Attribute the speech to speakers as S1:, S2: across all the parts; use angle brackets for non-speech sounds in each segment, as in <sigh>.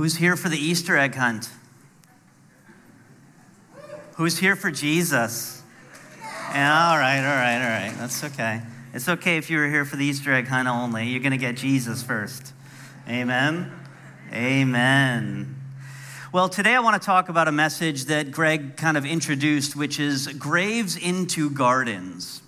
S1: Who's here for the Easter egg hunt? Who's here for Jesus? All right, all right, all right. That's okay. It's okay if you were here for the Easter egg hunt only. You're going to get Jesus first. Amen. Amen. Well, today I want to talk about a message that Greg kind of introduced, which is Graves into Gardens.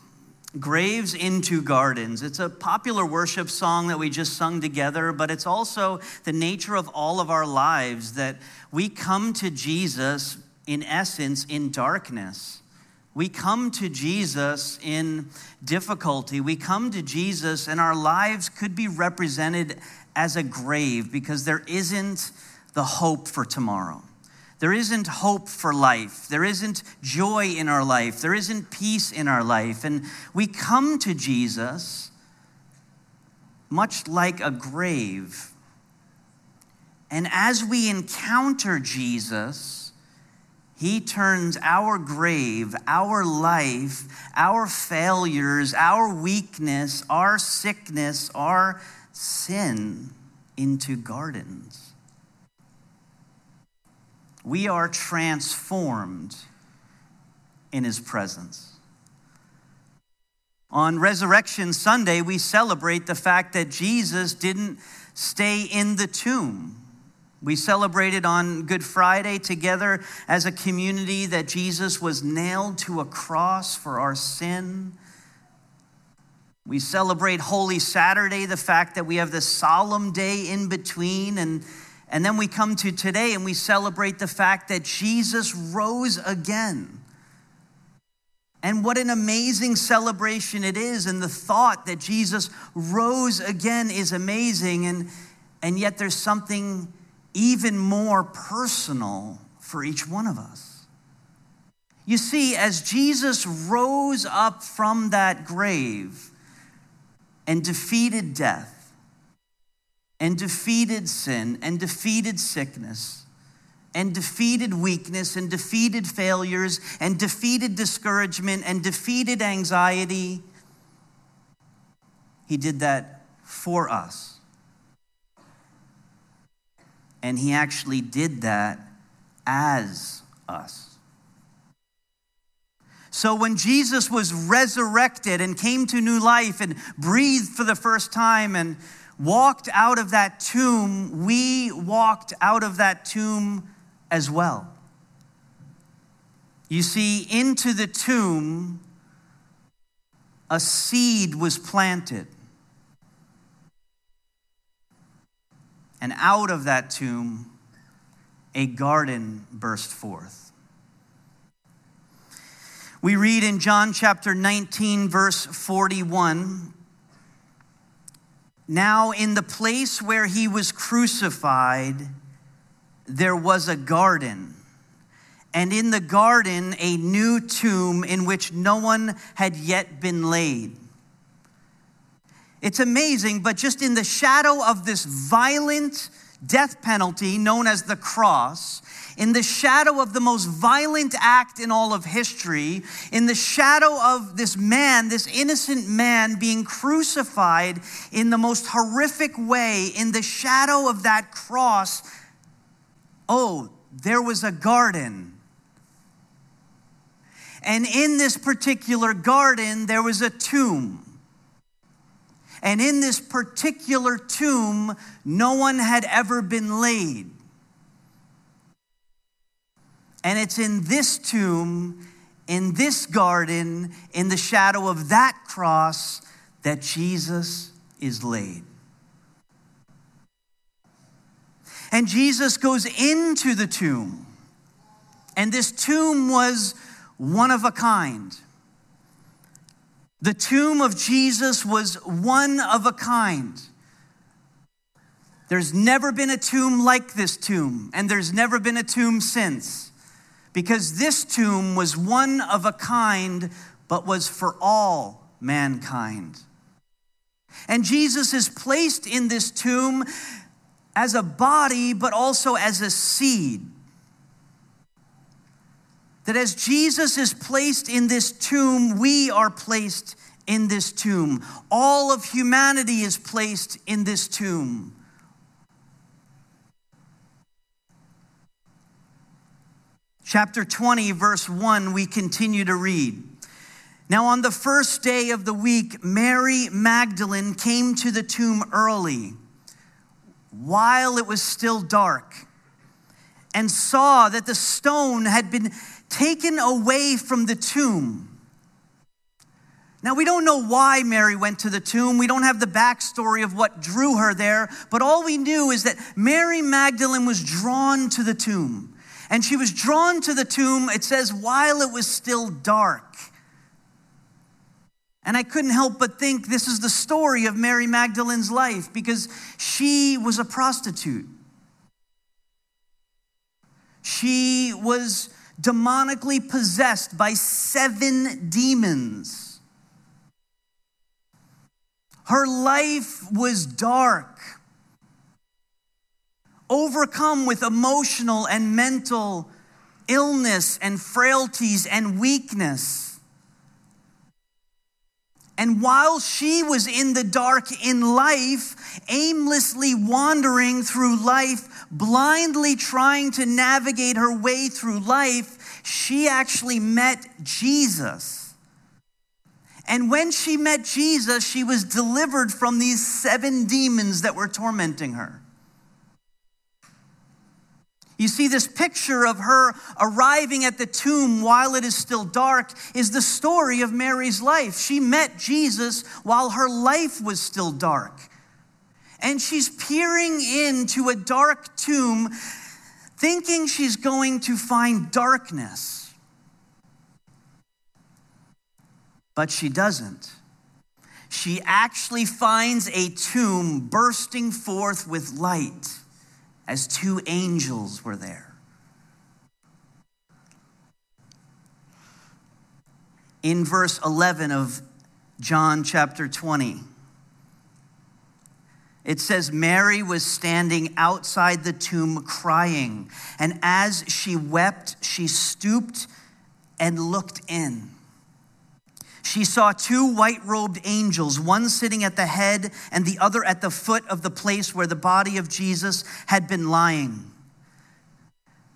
S1: Graves into Gardens. It's a popular worship song that we just sung together, but it's also the nature of all of our lives that we come to Jesus, in essence, in darkness. We come to Jesus in difficulty. We come to Jesus, and our lives could be represented as a grave because there isn't the hope for tomorrow. There isn't hope for life. There isn't joy in our life. There isn't peace in our life. And we come to Jesus much like a grave. And as we encounter Jesus, he turns our grave, our life, our failures, our weakness, our sickness, our sin into gardens we are transformed in his presence. On Resurrection Sunday, we celebrate the fact that Jesus didn't stay in the tomb. We celebrated on Good Friday together as a community that Jesus was nailed to a cross for our sin. We celebrate Holy Saturday, the fact that we have this solemn day in between and and then we come to today and we celebrate the fact that Jesus rose again. And what an amazing celebration it is. And the thought that Jesus rose again is amazing. And, and yet there's something even more personal for each one of us. You see, as Jesus rose up from that grave and defeated death, and defeated sin and defeated sickness and defeated weakness and defeated failures and defeated discouragement and defeated anxiety. He did that for us. And he actually did that as us. So when Jesus was resurrected and came to new life and breathed for the first time and walked out of that tomb, we walked out of that tomb as well. You see, into the tomb, a seed was planted. And out of that tomb, a garden burst forth. We read in John chapter 19, verse 41 now, in the place where he was crucified, there was a garden. And in the garden, a new tomb in which no one had yet been laid. It's amazing, but just in the shadow of this violent death penalty known as the cross, in the shadow of the most violent act in all of history, in the shadow of this man, this innocent man being crucified in the most horrific way, in the shadow of that cross, oh, there was a garden. And in this particular garden, there was a tomb. And in this particular tomb, no one had ever been laid. And it's in this tomb, in this garden, in the shadow of that cross, that Jesus is laid. And Jesus goes into the tomb. And this tomb was one of a kind. The tomb of Jesus was one of a kind. There's never been a tomb like this tomb, and there's never been a tomb since because this tomb was one of a kind, but was for all mankind. And Jesus is placed in this tomb as a body, but also as a seed. That as Jesus is placed in this tomb, we are placed in this tomb. All of humanity is placed in this tomb. chapter 20, verse 1, we continue to read. Now, on the first day of the week, Mary Magdalene came to the tomb early, while it was still dark, and saw that the stone had been taken away from the tomb. Now, we don't know why Mary went to the tomb. We don't have the backstory of what drew her there, but all we knew is that Mary Magdalene was drawn to the tomb. And she was drawn to the tomb, it says, while it was still dark. And I couldn't help but think this is the story of Mary Magdalene's life because she was a prostitute. She was demonically possessed by seven demons. Her life was dark, overcome with emotional and mental illness and frailties and weakness. And while she was in the dark in life, aimlessly wandering through life, blindly trying to navigate her way through life, she actually met Jesus. And when she met Jesus, she was delivered from these seven demons that were tormenting her. You see, this picture of her arriving at the tomb while it is still dark is the story of Mary's life. She met Jesus while her life was still dark. And she's peering into a dark tomb, thinking she's going to find darkness. But she doesn't. She actually finds a tomb bursting forth with light as two angels were there. In verse 11 of John chapter 20, it says, Mary was standing outside the tomb crying, and as she wept, she stooped and looked in she saw two white robed angels, one sitting at the head and the other at the foot of the place where the body of Jesus had been lying.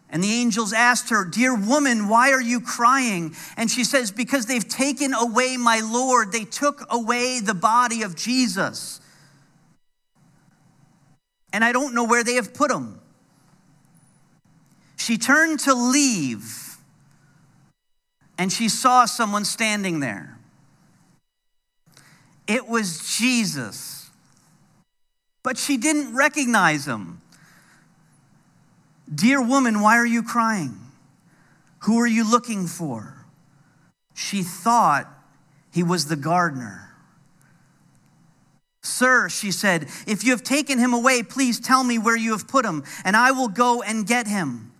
S1: And the angels asked her, Dear woman, why are you crying? And she says, Because they've taken away my Lord. They took away the body of Jesus. And I don't know where they have put him. She turned to leave, and she saw someone standing there. It was Jesus. But she didn't recognize him. Dear woman, why are you crying? Who are you looking for? She thought he was the gardener. Sir, she said, if you have taken him away, please tell me where you have put him, and I will go and get him.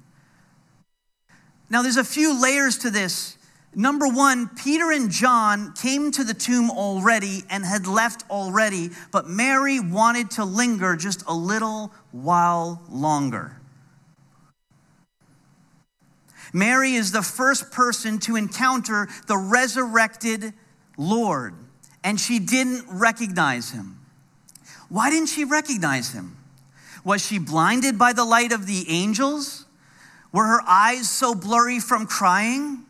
S1: Now, there's a few layers to this. Number one, Peter and John came to the tomb already and had left already, but Mary wanted to linger just a little while longer. Mary is the first person to encounter the resurrected Lord, and she didn't recognize him. Why didn't she recognize him? Was she blinded by the light of the angels? Were her eyes so blurry from crying?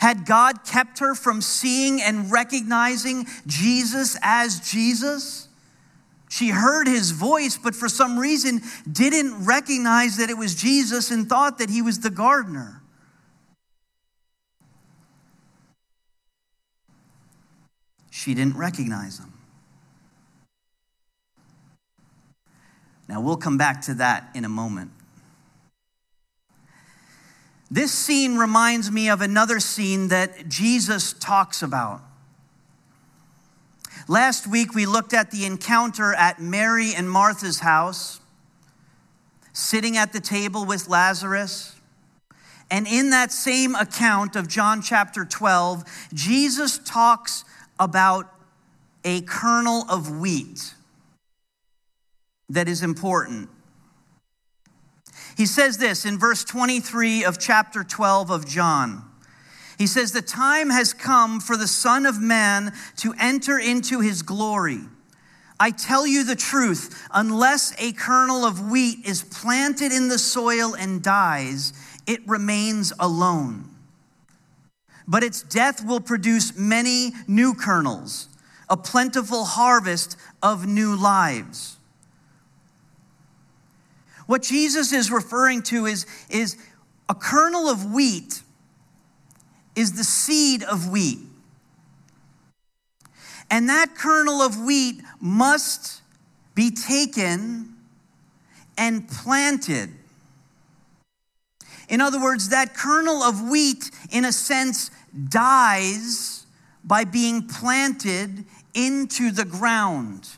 S1: Had God kept her from seeing and recognizing Jesus as Jesus? She heard his voice, but for some reason didn't recognize that it was Jesus and thought that he was the gardener. She didn't recognize him. Now, we'll come back to that in a moment. This scene reminds me of another scene that Jesus talks about. Last week, we looked at the encounter at Mary and Martha's house, sitting at the table with Lazarus. And in that same account of John chapter 12, Jesus talks about a kernel of wheat that is important. He says this in verse 23 of chapter 12 of John. He says, The time has come for the Son of Man to enter into his glory. I tell you the truth, unless a kernel of wheat is planted in the soil and dies, it remains alone. But its death will produce many new kernels, a plentiful harvest of new lives. What Jesus is referring to is, is a kernel of wheat is the seed of wheat. And that kernel of wheat must be taken and planted. In other words, that kernel of wheat, in a sense, dies by being planted into the ground.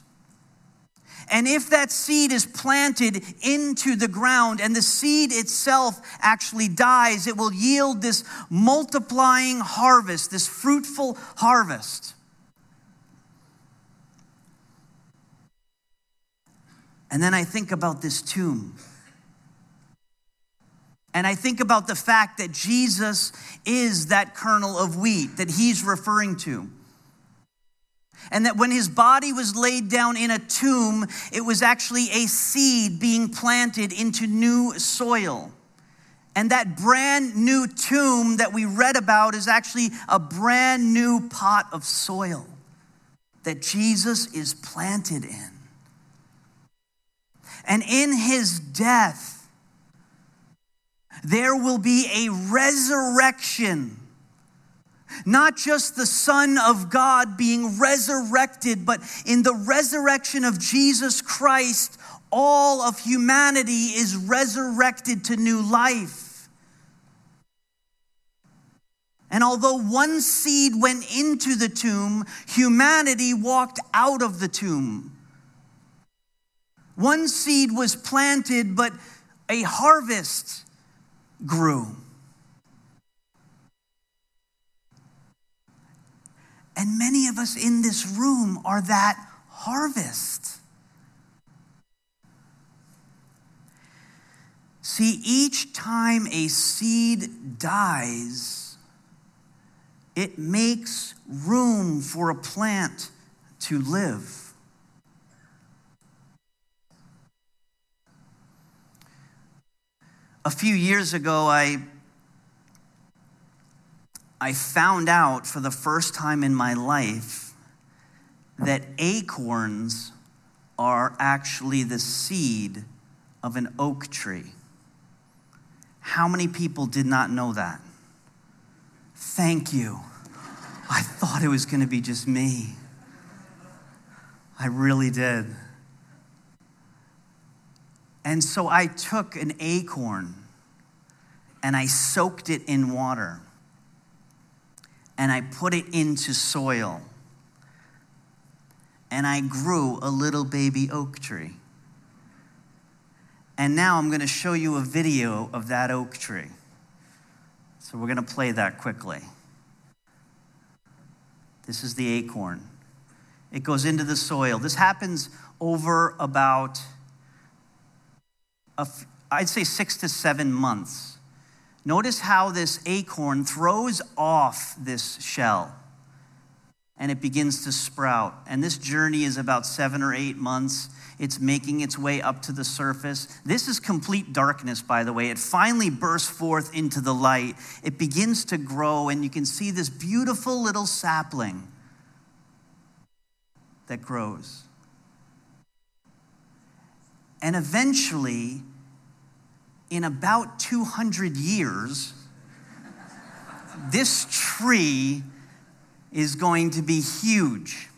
S1: And if that seed is planted into the ground and the seed itself actually dies, it will yield this multiplying harvest, this fruitful harvest. And then I think about this tomb. And I think about the fact that Jesus is that kernel of wheat that he's referring to. And that when his body was laid down in a tomb, it was actually a seed being planted into new soil. And that brand new tomb that we read about is actually a brand new pot of soil that Jesus is planted in. And in his death, there will be a resurrection. Not just the Son of God being resurrected, but in the resurrection of Jesus Christ, all of humanity is resurrected to new life. And although one seed went into the tomb, humanity walked out of the tomb. One seed was planted, but a harvest grew. And many of us in this room are that harvest. See, each time a seed dies, it makes room for a plant to live. a few years ago, I, I found out for the first time in my life that acorns are actually the seed of an oak tree. How many people did not know that? Thank you. I thought it was going to be just me. I really did. And so I took an acorn and I soaked it in water and I put it into soil. And I grew a little baby oak tree. And now I'm going to show you a video of that oak tree. So we're going to play that quickly. This is the acorn. It goes into the soil. This happens over about I'd say six to seven months. Notice how this acorn throws off this shell and it begins to sprout. And this journey is about seven or eight months. It's making its way up to the surface. This is complete darkness, by the way. It finally bursts forth into the light. It begins to grow, and you can see this beautiful little sapling that grows. And eventually, in about 200 years, this tree is going to be huge.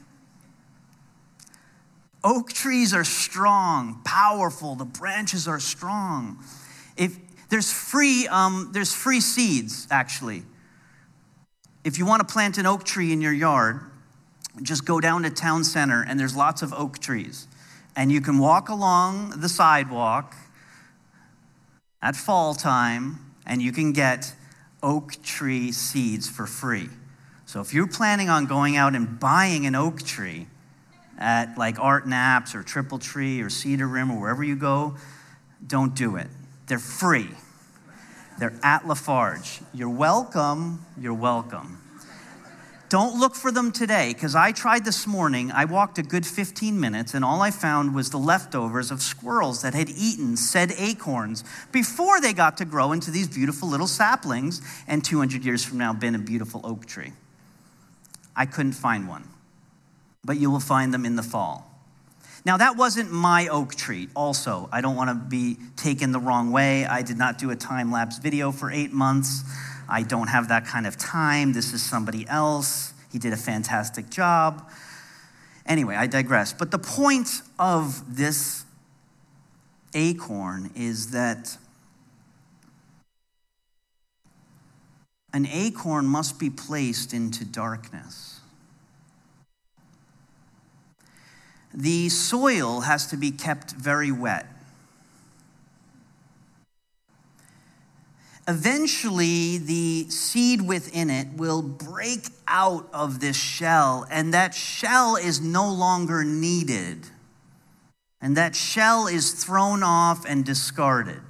S1: Oak trees are strong, powerful. The branches are strong. If there's free, um, there's free seeds actually. If you want to plant an oak tree in your yard, just go down to town center, and there's lots of oak trees and you can walk along the sidewalk at fall time and you can get oak tree seeds for free. So if you're planning on going out and buying an oak tree at like Art Knapps or Triple Tree or Cedar Rim or wherever you go, don't do it. They're free. They're at Lafarge. You're welcome. You're welcome. Don't look for them today because I tried this morning. I walked a good 15 minutes and all I found was the leftovers of squirrels that had eaten said acorns before they got to grow into these beautiful little saplings and 200 years from now been a beautiful oak tree. I couldn't find one, but you will find them in the fall. Now, that wasn't my oak tree, also. I don't want to be taken the wrong way. I did not do a time lapse video for eight months. I don't have that kind of time. This is somebody else. He did a fantastic job. Anyway, I digress. But the point of this acorn is that an acorn must be placed into darkness. The soil has to be kept very wet. Eventually the seed within it will break out of this shell, and that shell is no longer needed. And that shell is thrown off and discarded.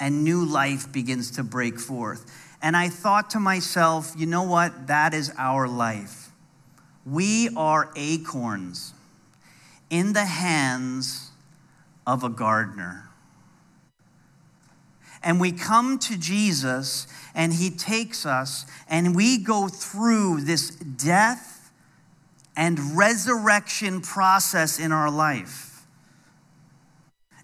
S1: And new life begins to break forth. And I thought to myself, you know what? That is our life. We are acorns in the hands of a gardener and we come to Jesus and he takes us and we go through this death and resurrection process in our life.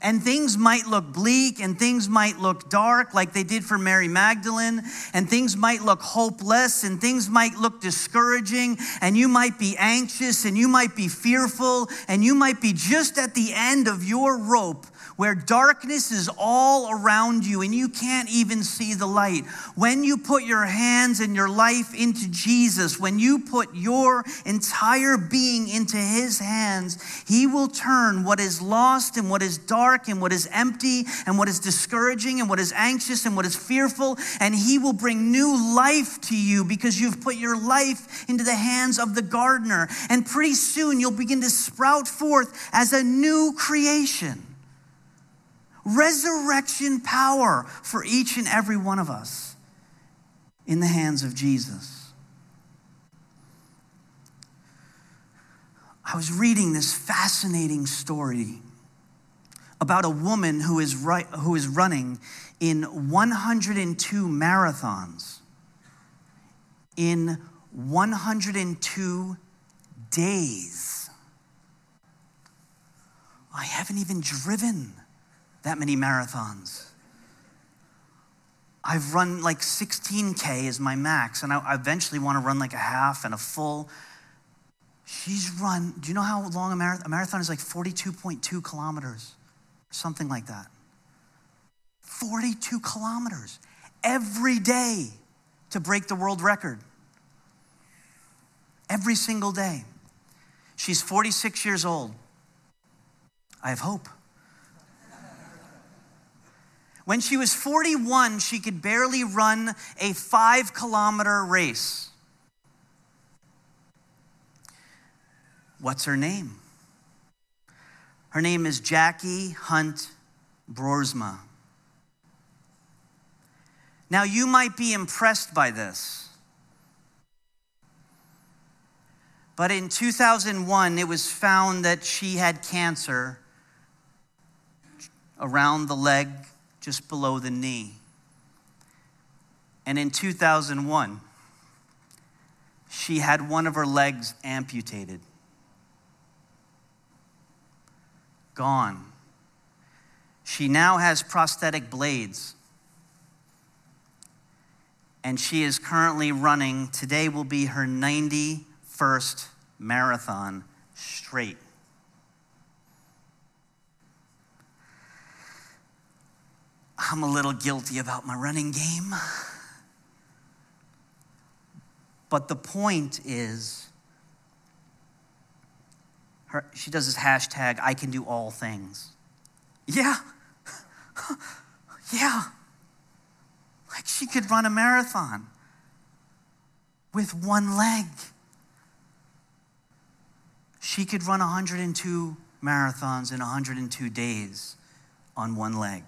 S1: And things might look bleak and things might look dark, like they did for Mary Magdalene, and things might look hopeless and things might look discouraging, and you might be anxious and you might be fearful, and you might be just at the end of your rope where darkness is all around you and you can't even see the light. When you put your hands and your life into Jesus, when you put your entire being into His hands, He will turn what is lost and what is dark and what is empty and what is discouraging and what is anxious and what is fearful, and He will bring new life to you because you've put your life into the hands of the gardener. And pretty soon you'll begin to sprout forth as a new creation resurrection power for each and every one of us in the hands of Jesus. I was reading this fascinating story about a woman who is, right, who is running in 102 marathons in 102 days. I haven't even driven that many marathons. I've run like 16K is my max, and I eventually want to run like a half and a full. She's run, do you know how long a marathon? A marathon is like 42.2 kilometers, something like that. 42 kilometers every day to break the world record. Every single day. She's 46 years old. I have hope. When she was 41, she could barely run a five kilometer race. What's her name? Her name is Jackie Hunt Broersma. Now, you might be impressed by this. But in 2001, it was found that she had cancer around the leg just below the knee. And in 2001, she had one of her legs amputated. Gone. She now has prosthetic blades. And she is currently running, today will be her 91st marathon straight. I'm a little guilty about my running game. But the point is, her, she does this hashtag, I can do all things. Yeah. <laughs> yeah. Like she could run a marathon with one leg. She could run 102 marathons in 102 days on one leg.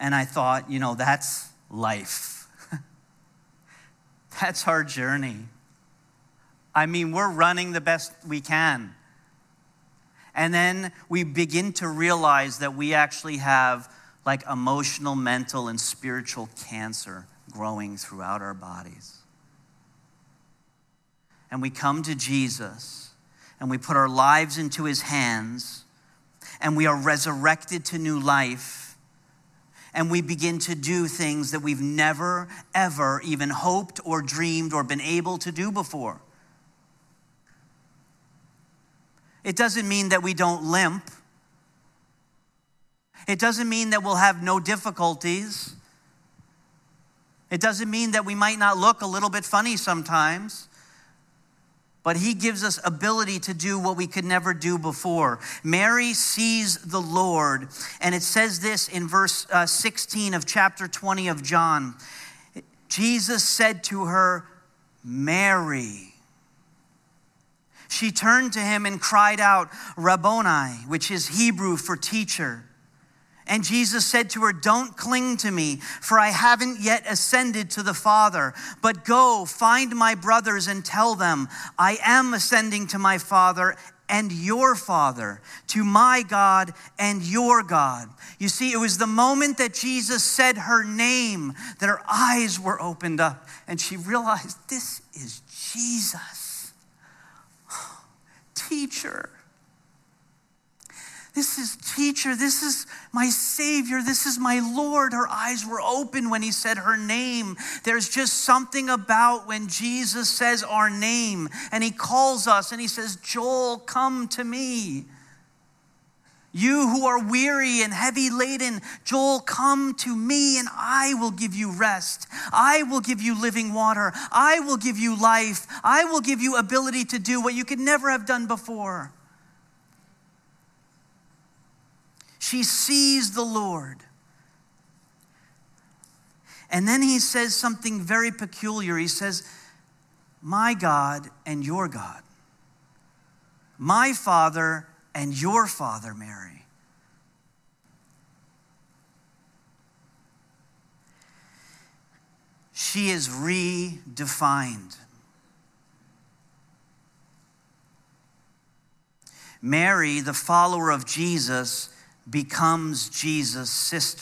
S1: And I thought, you know, that's life. <laughs> That's our journey. I mean, we're running the best we can. And then we begin to realize that we actually have like emotional, mental, and spiritual cancer growing throughout our bodies. And we come to Jesus and we put our lives into his hands and we are resurrected to new life and we begin to do things that we've never, ever even hoped or dreamed or been able to do before. It doesn't mean that we don't limp. It doesn't mean that we'll have no difficulties. It doesn't mean that we might not look a little bit funny sometimes but he gives us ability to do what we could never do before. Mary sees the Lord, and it says this in verse uh, 16 of chapter 20 of John. Jesus said to her, Mary. She turned to him and cried out, Rabboni, which is Hebrew for teacher. And Jesus said to her, Don't cling to me, for I haven't yet ascended to the Father. But go, find my brothers and tell them, I am ascending to my Father and your Father, to my God and your God. You see, it was the moment that Jesus said her name that her eyes were opened up and she realized this is Jesus, <sighs> teacher. This is teacher. This is my Savior. This is my Lord. Her eyes were open when he said her name. There's just something about when Jesus says our name and he calls us and he says, Joel, come to me. You who are weary and heavy laden, Joel, come to me and I will give you rest. I will give you living water. I will give you life. I will give you ability to do what you could never have done before. She sees the Lord. And then he says something very peculiar. He says, My God and your God, my Father and your Father, Mary. She is redefined. Mary, the follower of Jesus, becomes Jesus' sister.